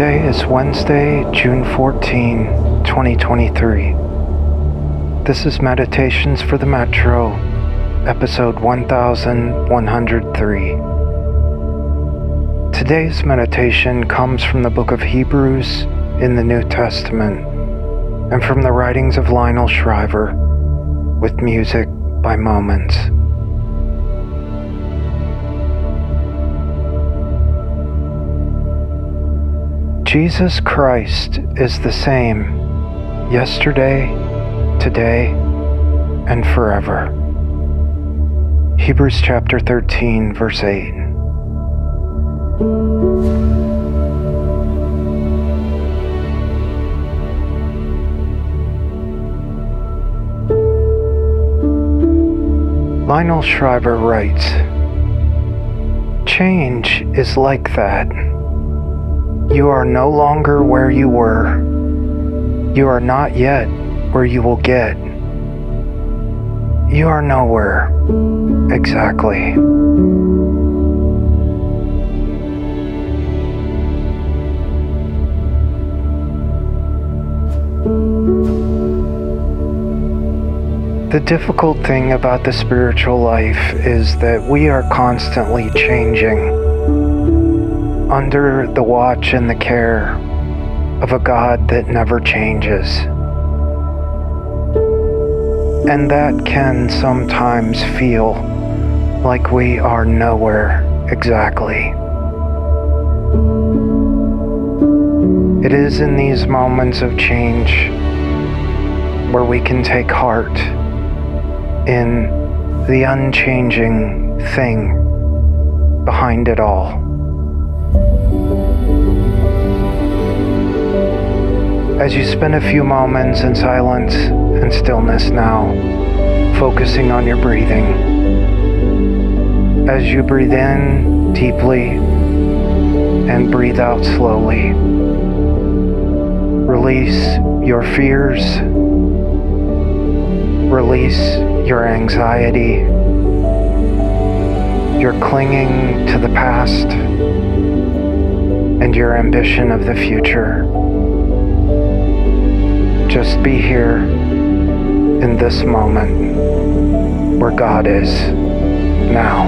is Wednesday, June 14, 2023. This is Meditations for the Metro, episode 1103. Today's meditation comes from the book of Hebrews in the New Testament and from the writings of Lionel Shriver with music by Moments. Jesus Christ is the same yesterday, today, and forever. Hebrews chapter 13, verse 8. Lionel Shriver writes Change is like that. You are no longer where you were. You are not yet where you will get. You are nowhere exactly. The difficult thing about the spiritual life is that we are constantly changing under the watch and the care of a God that never changes. And that can sometimes feel like we are nowhere exactly. It is in these moments of change where we can take heart in the unchanging thing behind it all. As you spend a few moments in silence and stillness now, focusing on your breathing. As you breathe in deeply and breathe out slowly, release your fears, release your anxiety, your clinging to the past, and your ambition of the future. Just be here in this moment where God is now.